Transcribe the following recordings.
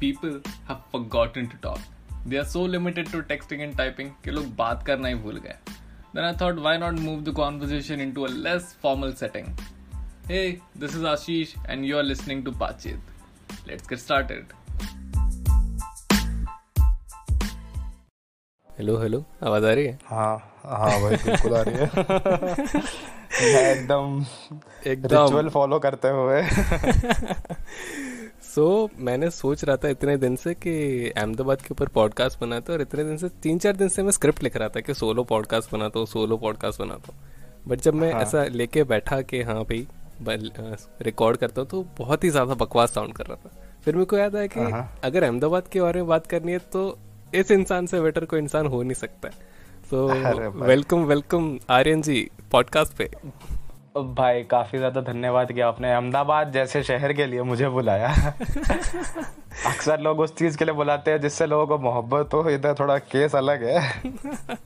people have forgotten to talk. They are so limited to texting and typing कि लोग बात करना ही भूल गए. Then I thought, why not move the conversation into a less formal setting? Hey, this is Ashish, and you are listening to Pachit. Let's get started. Hello hello आवाज़ आ रही है हाँ हाँ भाई बिल्कुल आ रही है मैं एकदम एकदम रिचुअल फॉलो करते हुए सो so, मैंने सोच रहा था इतने दिन से कि अहमदाबाद के ऊपर पॉडकास्ट बनाते और इतने दिन से तीन चार दिन से मैं स्क्रिप्ट लिख रहा था कि सोलो पॉडकास्ट बनाता हूँ सोलो पॉडकास्ट बनाता हूँ। बट जब मैं हाँ. ऐसा लेके बैठा कि हाँ भाई रिकॉर्ड करता हूँ तो बहुत ही ज़्यादा बकवास साउंड कर रहा था। फिर मेरे को याद आया कि हाँ. अगर अहमदाबाद के बारे में बात करनी है तो इस इंसान से बेटर कोई इंसान हो नहीं सकता। तो welcome welcome Aryan ji podcast पे। भाई काफ़ी ज़्यादा धन्यवाद किया आपने। अहमदाबाद जैसे शहर के लिए मुझे बुलाया। अक्सर लोग उस चीज़ के लिए बुलाते हैं जिससे लोगों को मोहब्बत हो। इधर थोड़ा केस अलग है।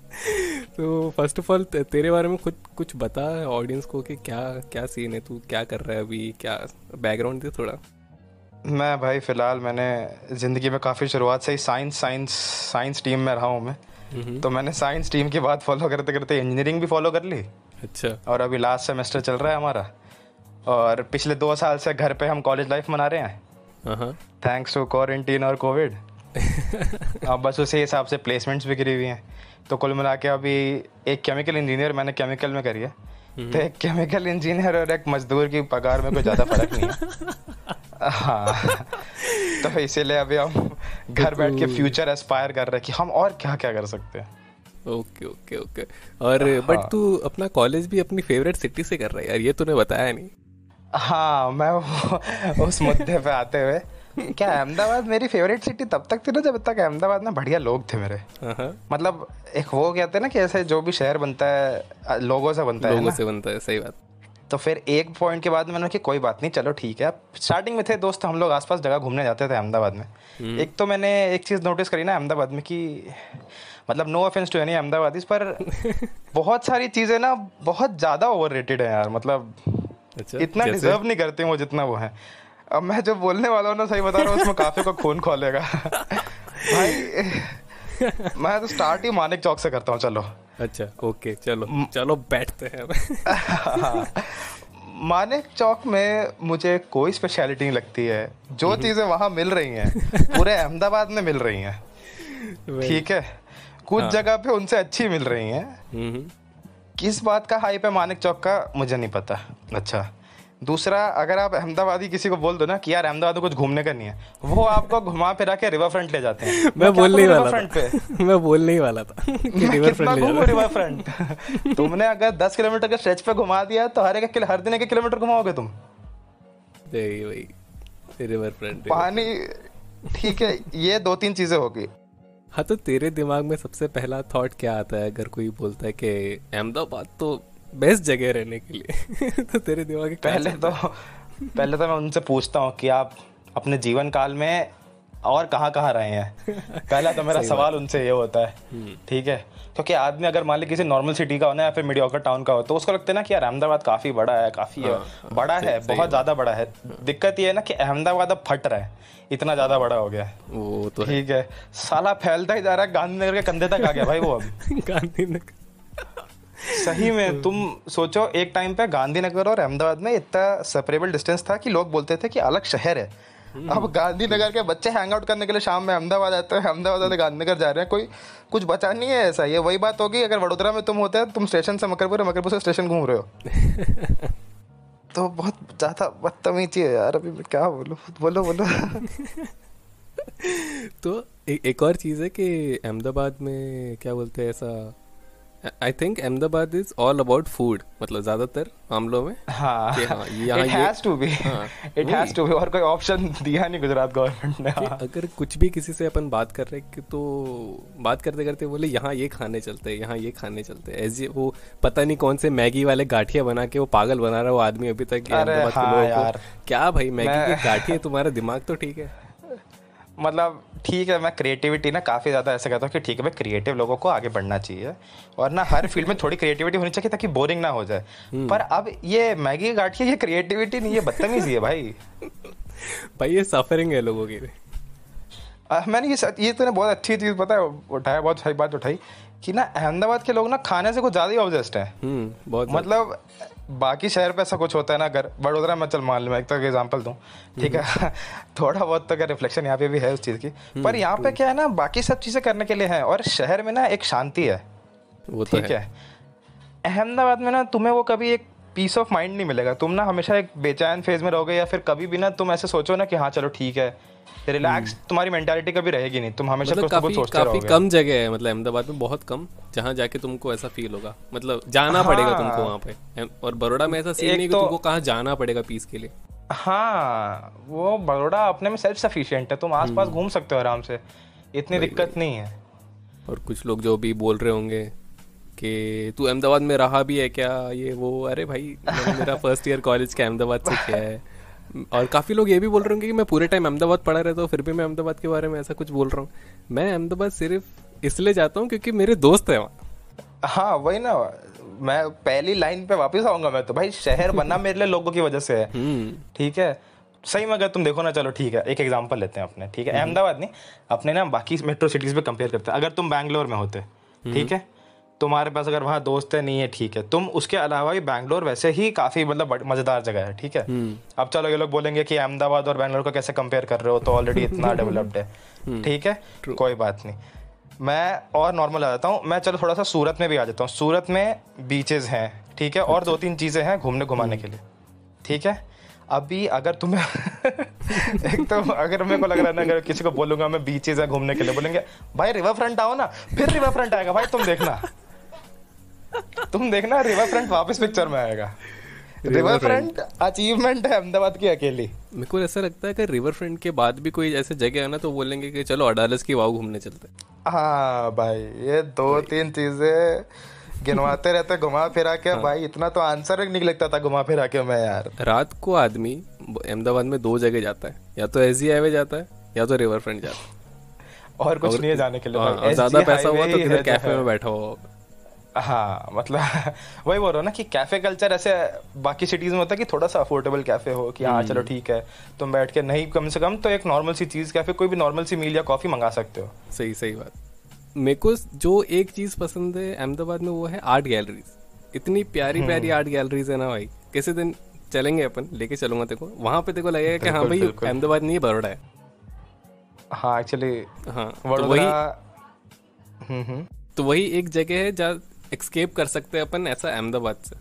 तो फ़र्स्ट ऑफ़ ऑल तेरे बारे में कुछ कुछ बता ऑडियंस को कि क्या क्या सीन है तू? क्या कर रहा है अभी? क्या बैकग्राउंड दे थोड़ा? मैं भाई फ़िलहाल मैंने ज़िंदगी में काफ़ी शुरुआत से ही साइंस साइंस साइंस टीम में रहा हूँ मैं। तो मैंने साइंस टीम की बात फॉलो करते करते इंजीनियरिंग भी फॉलो कर ली। अच्छा। और अभी लास्ट सेमेस्टर चल रहा है हमारा। और पिछले दो साल से घर पे हम कॉलेज लाइफ मना रहे हैं। थैंक्स टू क्वारंटीन और कोविड अब बस उसी हिसाब से प्लेसमेंट्स भी गिरी हुई हैं। तो कुल मिला के अभी एक केमिकल इंजीनियर मैंने केमिकल में करी है। तो एक केमिकल इंजीनियर और एक मजदूर की पगार में कोई ज़्यादा फ़र्क नहीं है। हाँ। तो इसीलिए अभी हम घर बैठ के फ्यूचर एस्पायर कर रहे हैं कि हम और क्या क्या कर सकते हैं। Okay okay okay. और बट हाँ। तू अपना कॉलेज भी अपनी फेवरेट सिटी से कर रहा है यार ये तूने बताया नहीं। हाँ मैं वो- उस मुद्दे पे आते हुए। क्या अहमदाबाद मेरी फेवरेट सिटी तब तक थी ना जब तक अहमदाबाद में बढ़िया लोग थे मेरे। हाँ हाँ। मतलब एक वो कहते हैं ना कि ऐसे जो भी शहर बनता है लोगों से बनता लोगों है लोगों से बनता है सही बात। तो फिर एक पॉइंट के बाद मैंने कि कोई बात नहीं चलो ठीक है। स्टार्टिंग में थे दोस्त हम लोग आसपास जगह घूमने जाते थे अहमदाबाद में। एक तो मैंने एक चीज़ नोटिस करी ना अहमदाबाद में कि मतलब no offence to any Ahmedabad पर बहुत सारी चीज़ें ना बहुत ज़्यादा ओवर रेटेड है यार मतलब अच्छा इतना डिजर्व नहीं करती वो जितना वो है। अब मैं जो बोलने वाला हूँ ना सही बता रहा हूँ उसमें काफ़ी को खून खोलेगा। भाई मैं तो स्टार्ट ही मानिक चौक से करता हूँ चलो। अच्छा ओके चलो चलो बैठते हैं। मानिक चौक में मुझे कोई स्पेशलिटी नहीं लगती है। जो चीज़ें वहाँ मिल रही हैं पूरे अहमदाबाद में मिल रही हैं। ठीक है? कुछ हाँ। जगह पे उनसे अच्छी मिल रही हैं। किस बात का हाइप है मानिक चौक का मुझे नहीं पता। अच्छा। दूसरा अगर आप अहमदाबादी किसी को बोल दो ना कि यार अहमदाबाद में कुछ घूमने का नहीं है वो आपको घुमा फिरा के रिवर फ्रंट ले जाते हैं। मैं बोलने ही वाला था। मैं बोलने ही वाला था कि रिवर फ्रंट ले रिवर फ्रंट तुमने अगर दस किलोमीटर के स्ट्रेच पे घुमा दिया तो हर एक किलो- हर दिन एक किलोमीटर घुमाओगे तुम? रिवर फ्रंट पानी ठीक है ये दो तीन चीज़ें होगी। हाँ तो तेरे दिमाग में सबसे पहला थॉट क्या आता है अगर कोई बोलता है कि अहमदाबाद तो बेस्ट जगह रहने के लिए? तो तेरे दिमाग में पहले तो पहले तो मैं उनसे पूछता हूँ कि आप अपने जीवन काल में और कहाँ कहाँ रहे हैं? पहला तो मेरा सवाल उनसे ये होता है। हम्म। ठीक है? क्योंकि आदमी अगर मान ली किसी नॉर्मल सिटी का होना या फिर मीडियोकर टाउन का हो तो उसको लगता है ना कि यार अहमदाबाद काफ़ी बड़ा है काफ़ी हाँ, बड़ा है बहुत ज़्यादा बड़ा है। दिक्कत ये है ना कि अहमदाबाद अब फट रहा है इतना ज़्यादा बड़ा हो गया है। है वो तो ठीक है? साला फैलता ही जा रहा है गांधीनगर के कंधे तक आ गया भाई वो अब। गांधीनगर। सही में तुम सोचो एक टाइम पे गांधीनगर और अहमदाबाद में इतना सेपरेबल डिस्टेंस था कि लोग बोलते थे कि अलग शहर है। अब गांधीनगर के बच्चे हैंग आउट करने के लिए शाम में अहमदाबाद आते हैं अहमदाबाद वाले गांधीनगर जा रहे हैं। कोई कुछ बचा नहीं है ऐसा? ये वही बात होगी अगर वडोदरा में तुम होते हैं तुम स्टेशन से मकरपुर मकरपुर से स्टेशन घूम रहे हो। तो बहुत ज़्यादा बदतमीजी है यार अभी मैं क्या बोलूँ? बोलो बोलो। तो ए, एक और चीज़ है कि अहमदाबाद में क्या बोलते हैं ऐसा I think Ahmedabad is all about food मतलब ज़्यादातर मामलों में हाँ। हाँ, इट ये- has to be it has to be और कोई ऑप्शन दिया नहीं गुजरात गवर्नमेंट ने। हाँ। अगर कुछ भी किसी से अपन बात कर रहे हैं कि तो बात करते करते बोले यहाँ ये खाने चलते हैं यहाँ ये खाने चलते हैं। ऐसे वो पता नहीं कौन से मैगी वाले गाठिया बना के वो पागल बना रहा है वो आदमी अभी तक अहमदाबाद हाँ। क्या भाई मैगी की गाठिया तुम्हारा दिमाग तो ठीक है। मतलब ठीक है मैं क्रिएटिविटी ना काफ़ी ज़्यादा ऐसा कहता हूँ कि ठीक है भाई क्रिएटिव लोगों को आगे बढ़ना चाहिए और ना हर फ़ील्ड में थोड़ी क्रिएटिविटी होनी चाहिए ताकि बोरिंग ना हो जाए। पर अब ये मैगी गाट की ये क्रिएटिविटी नहीं ये बदतमीजी है भाई। भाई ये सफरिंग है लोगों की मैंने ये ये तूने बहुत अच्छी चीज़ पता है उठाया बहुत सारी बात उठाई। कि ना अहमदाबाद के लोग ना खाने से कुछ ज़्यादा ही ऑब्जेस्ट हैं। हम्म बहुत मतलब बाकी शहर पे ऐसा कुछ होता है ना अगर वडोदरा में चल मान लो मैं एक तो एग्जांपल दू ठीक है? थोड़ा बहुत तो रिफ्लेक्शन यहाँ पे भी है उस चीज़ की। पर यहाँ पे क्या है ना बाकी सब चीज़ें करने के लिए है और शहर में ना एक शांति है वो तो ठीक है? अहमदाबाद में ना तुम्हें वो कभी एक पीस ऑफ़ माइंड नहीं मिलेगा। तुम ना हमेशा एक बेचैन फ़ेज़ में रहोगे या फिर कभी भी ना तुम ऐसे सोचो ना कि हाँ चलो ठीक है। रिलैक्स तुम्हारी मेंटालिटी कभी रहेगी नहीं। तुम हमेशा मतलब कुछ काफ़ी सोचते काफ़ी कम जगह है मतलब अहमदाबाद में बहुत कम जहाँ जाके तुमको ऐसा फील होगा। मतलब जाना हाँ, पड़ेगा। तुमको वहाँ पे। और बड़ोड़ा में ऐसा सीन नहीं कि तो- तुमको कहाँ जाना पड़ेगा पीस के लिए। हाँ वो बड़ोड़ा अपने में सेल्फ सफिशिएंट है। तुम आसपास घूम सकते हो आराम से। इतनी दिक्कत नहीं है। और कुछ लोग जो भी बोल रहे होंगे कि तू अहमदाबाद में रहा भी है क्या? ये वो अरे भाई मेरा फ़र्स्ट ईयर कॉलेज का अहमदाबाद से किया है। और काफ़ी लोग ये भी बोल रहे होंगे कि मैं पूरे टाइम अहमदाबाद पढ़ा रहता हूँ फिर भी मैं अहमदाबाद के बारे में ऐसा कुछ बोल रहा हूँ। मैं अहमदाबाद सिर्फ़ इसलिए जाता हूँ क्योंकि मेरे दोस्त हैं वहाँ। हाँ वही ना। मैं पहली लाइन पे वापस आऊँगा मैं तो। भाई शहर बना मेरे लिए लोगों की वजह से है। हम्म। ठीक है? सही में अगर तुम देखो ना चलो ठीक है एक एग्जांपल लेते हैं अपने। ठीक है? अहमदाबाद नहीं अपने ना बाकी मेट्रो सिटीज़ पे कंपेयर करते हैं। अगर तुम बैंगलोर में होते ठीक है? तुम्हारे पास अगर वहाँ दोस्त है नहीं है ठीक है। तुम उसके अलावा भी बैंगलोर वैसे ही काफ़ी मतलब मज़ेदार जगह है ठीक है? अब चलो ये लोग बोलेंगे कि अहमदाबाद और बैंगलोर को कैसे कंपेयर कर रहे हो तो ऑलरेडी इतना डेवलप्ड है। ठीक है? कोई बात नहीं। मैं और नॉर्मल आ जाता हूँ। मैं चलो थोड़ा सा सूरत में भी आ जाता हूँ। सूरत में बीचेस हैं ठीक है? और दो तीन चीज़ें हैं घूमने घुमाने के लिए। ठीक है? अभी अगर तुम्हें एक तो अगर मेरे को लग रहा है ना अगर किसी को बोलूँगा मैं बीचेस है घूमने के लिए बोलेंगे भाई रिवर फ्रंट आओ ना फिर रिवर फ्रंट आएगा भाई तुम देखना। तुम देखना रिवर फ्रंट वापस पिक्चर में आएगा। रिवर फ्रंट अचीवमेंट है अहमदाबाद की अकेली। मेरे को ऐसा लगता है कि रिवर फ्रंट के बाद भी कोई ऐसे जगह है ना तो बोलेंगे कि चलो अडालस की वाव घूमने चलते हाँ। भाई ये दो तीन चीज़ें गिनवाते रहते घुमा फिरा के। हाँ। भाई इतना तो आंसर नहीं लगता था घुमा फिरा के मैं यार। रात को आदमी अहमदाबाद में दो जगह जाता है। या तो एस हाईवे जाता है या तो रिवर फ्रंट जाता है। और कुछ नहीं है जाने के लिए हाँ, भाई। ज़्यादा पैसा हुआ तो कैफ़े में बैठा हुआ हाँ मतलब वही बोल रहा हूँ ना कि कैफ़े कल्चर ऐसे बाकी सिटीज़ में होता है कि थोड़ा सा अफोर्डेबल कैफ़े हो कि हाँ चलो ठीक है तुम बैठ के नहीं कम से कम तो एक नॉर्मल सी चीज़ कैफ़े कोई भी नॉर्मल सी मील या कॉफ़ी मंगा सकते हो। सही सही बात। मेरे को जो एक चीज़ पसंद है अहमदाबाद में वो है आर्ट गैलरीज इतनी प्यारी हम्म। प्यारी आर्ट गैलरीज है ना भाई। किसी दिन चलेंगे अपन लेके चलूँगा तेको वहाँ पे तेको लगेगा कि हाँ भाई अहमदाबाद नहीं है बड़ोड़ा है। हाँ एक्चुअली हाँ तो वही हम्म हम्म। तो वही एक जगह है जहाँ एक्सकेप कर सकते हैं अपन ऐसा अहमदाबाद से।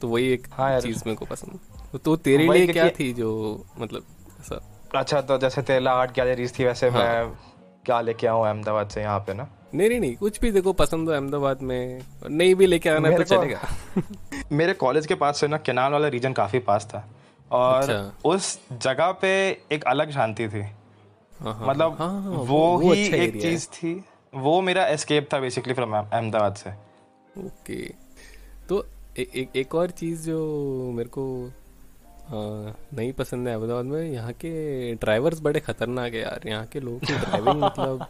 तो वही एक हाँ चीज़ मेरे को पसंद। तो तेरे लिए क्या थी जो मतलब ऐसा? अच्छा तो जैसे तेला आर्ट गैलरीज थी वैसे हाँ। मैं क्या लेके आऊँ अहमदाबाद से यहाँ पे ना? नहीं नहीं नहीं कुछ भी देखो पसंद हो अहमदाबाद में। नहीं भी लेके आना तो चलेगा। मेरे कॉलेज के पास से ना केनाल वाला रीजन काफ़ी पास था। और अच्छा। उस जगह पे एक अलग शांति थी। हाँ, हाँ, मतलब हाँ, हाँ, वो, वो ही अच्छा एक चीज़ थी। वो मेरा एस्केप था बेसिकली फ्रॉम अहमदाबाद से। ओके। तो ए, ए, एक और चीज़ जो मेरे को आ, नहीं पसंद है अहमदाबाद में यहाँ के ड्राइवर्स बड़े खतरनाक है यार। यहाँ के लोगों की ड्राइविंग मतलब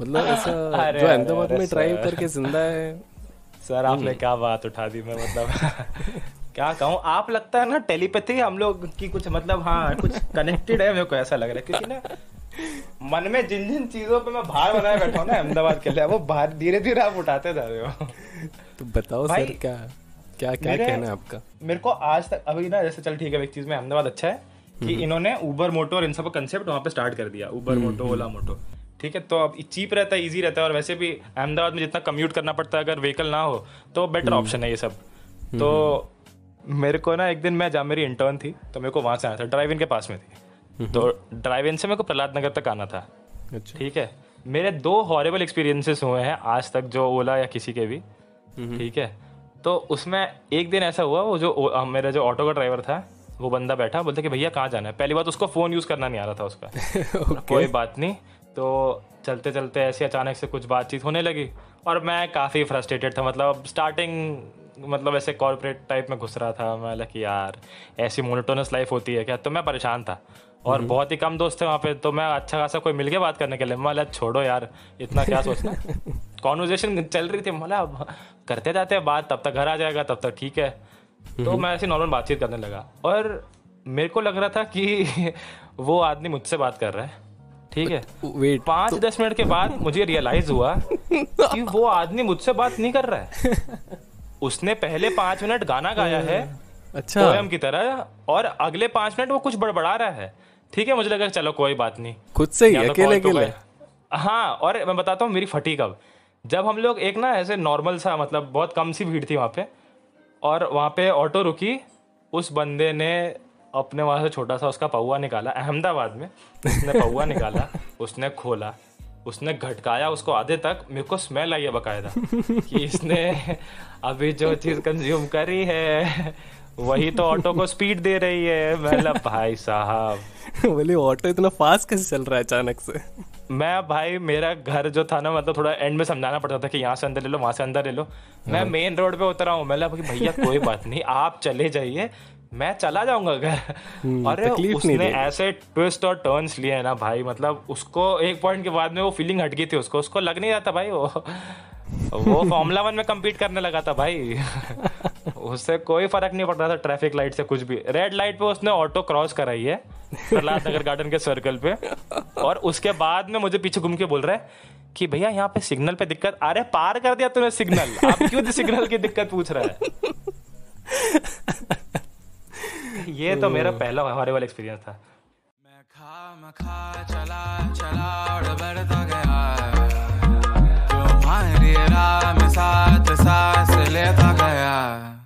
मतलब ऐसा जो अहमदाबाद में ड्राइव। करके ज़िंदा है। सर आपने क्या बात उठा दी मैं मतलब क्या कहूँ आप लगता है ना टेलीपैथी हम लोग की कुछ मतलब हाँ कुछ कनेक्टेड है मेरे को ऐसा लग रहा है। क्योंकि ना मन में जिन जिन चीज़ों पे मैं भार बनाए बैठा हूँ ना अहमदाबाद के लिए वो भार धीरे धीरे आप उठाते जा रहे हो। तो बताओ सर क्या क्या क्या कहना है आपका? मेरे को आज तक अभी ना जैसे चल ठीक है एक चीज़ में अहमदाबाद अच्छा है कि इन्होंने उबर मोटो और इन सब का कंसेप्ट वहाँ पे स्टार्ट कर दिया। उबर मोटो ओला मोटो ठीक है तो अब चीप रहता है इजी रहता है और वैसे भी अहमदाबाद में जितना कम्यूट करना पड़ता है अगर व्हीकल ना हो तो बेटर ऑप्शन है ये सब। तो मेरे को ना एक दिन मैं जहाँ मेरी इंटर्न थी तो मेरे को वहाँ से आना था ड्राइव इन के पास में थी। तो ड्राइव इन से मेरे को प्रहलाद नगर तक आना था। अच्छा। ठीक है मेरे दो हॉरेबल एक्सपीरियंसेस हुए हैं आज तक जो ओला या किसी के भी। ठीक है? तो उसमें एक दिन ऐसा हुआ वो जो मेरा जो ऑटो का ड्राइवर था वो बंदा बैठा बोलते कि भैया कहाँ जाना है? पहली बात उसको फ़ोन यूज़ करना नहीं आ रहा था उसका। कोई बात नहीं। तो चलते चलते ऐसे अचानक से कुछ बातचीत होने लगी और मैं काफ़ी फ्रस्ट्रेटेड था। मतलब स्टार्टिंग मतलब ऐसे कॉर्पोरेट टाइप में घुस रहा था। मैं लगा कि यार ऐसी मोनोटोनस लाइफ होती है क्या? तो मैं परेशान था। और बहुत ही कम दोस्त थे वहाँ पे तो मैं अच्छा खासा कोई मिल के बात करने के लिए? मैं छोड़ो यार इतना क्या सोचना कॉन्वर्जेशन चल रही थी मतलब करते जाते हैं बात तब तक घर आ जाएगा तब तक ठीक है। तो मैं ऐसे नॉर्मल बातचीत करने लगा और मेरे को लग रहा था कि वो आदमी मुझसे बात कर रहा है ठीक है? वेट पाँच दस मिनट के बाद मुझे रियलाइज़ हुआ कि वो आदमी मुझसे बात नहीं कर रहा है। उसने पहले पाँच मिनट गाना गाया है अच्छा। पोयम की तरह और अगले पाँच मिनट वो कुछ बड़बड़ा रहा है। ठीक है मुझे लगा चलो कोई बात नहीं। खुद से ही तो अकेले तो अकेले? हाँ और मैं बताता हूँ मेरी फटी कब। जब हम लोग एक ना ऐसे नॉर्मल सा मतलब बहुत कम सी भीड़ थी वहाँ पे और वहाँ पे ऑटो रुकी उस बंदे ने अपने वहाँ से छोटा सा उसका पौआ निकाला अहमदाबाद में। उसने पौआ निकाला उसने खोला उसने घटकाया उसको आधे तक मेरे को स्मेल आई है बकायदा कि इसने अभी जो चीज़ कंज्यूम करी है वही तो ऑटो को स्पीड दे रही है। मतलब भाई साहब। बोले ऑटो इतना फास्ट कैसे चल रहा है अचानक से? मैं भाई मेरा घर जो था ना मतलब थोड़ा एंड में समझाना पड़ता था कि यहाँ से अंदर ले लो वहाँ से अंदर ले लो। मैं हाँ। मेन रोड पे उतरा हूँ। मैं भैया कोई बात नहीं आप चले जाइए। मैं चला जाऊँगा घर। हम्म, अरे उसने ऐसे ट्विस्ट और टर्न्स लिए हैं ना भाई मतलब उसको एक पॉइंट के बाद में वो फीलिंग हट गई थी उसको। उसको लग नहीं रहा था भाई वो। वो फॉर्मूला वन में कम्पीट करने लगा था भाई। उससे कोई फ़र्क नहीं पड़ रहा था ट्रैफ़िक लाइट से कुछ भी। रेड लाइट पे उसने ऑटो क्रॉस कराई है, प्रहलाद नगर गार्डन के सर्कल पे। और उसके बाद में मुझे पीछे घूम के बोल रहा है कि भैया, यहाँ पे सिग्नल पे दिक्कत आ अरे पार कर दिया तूने सिग्नल आप क्यों सिग्नल की दिक्कत पूछ रहा है? ये तो मेरा पहला हॉरेबल एक्सपीरियंस था। मैं खा, मैं चला चला बढ़ता गया। तुम्हारी राह साथ, सांस लेता गया।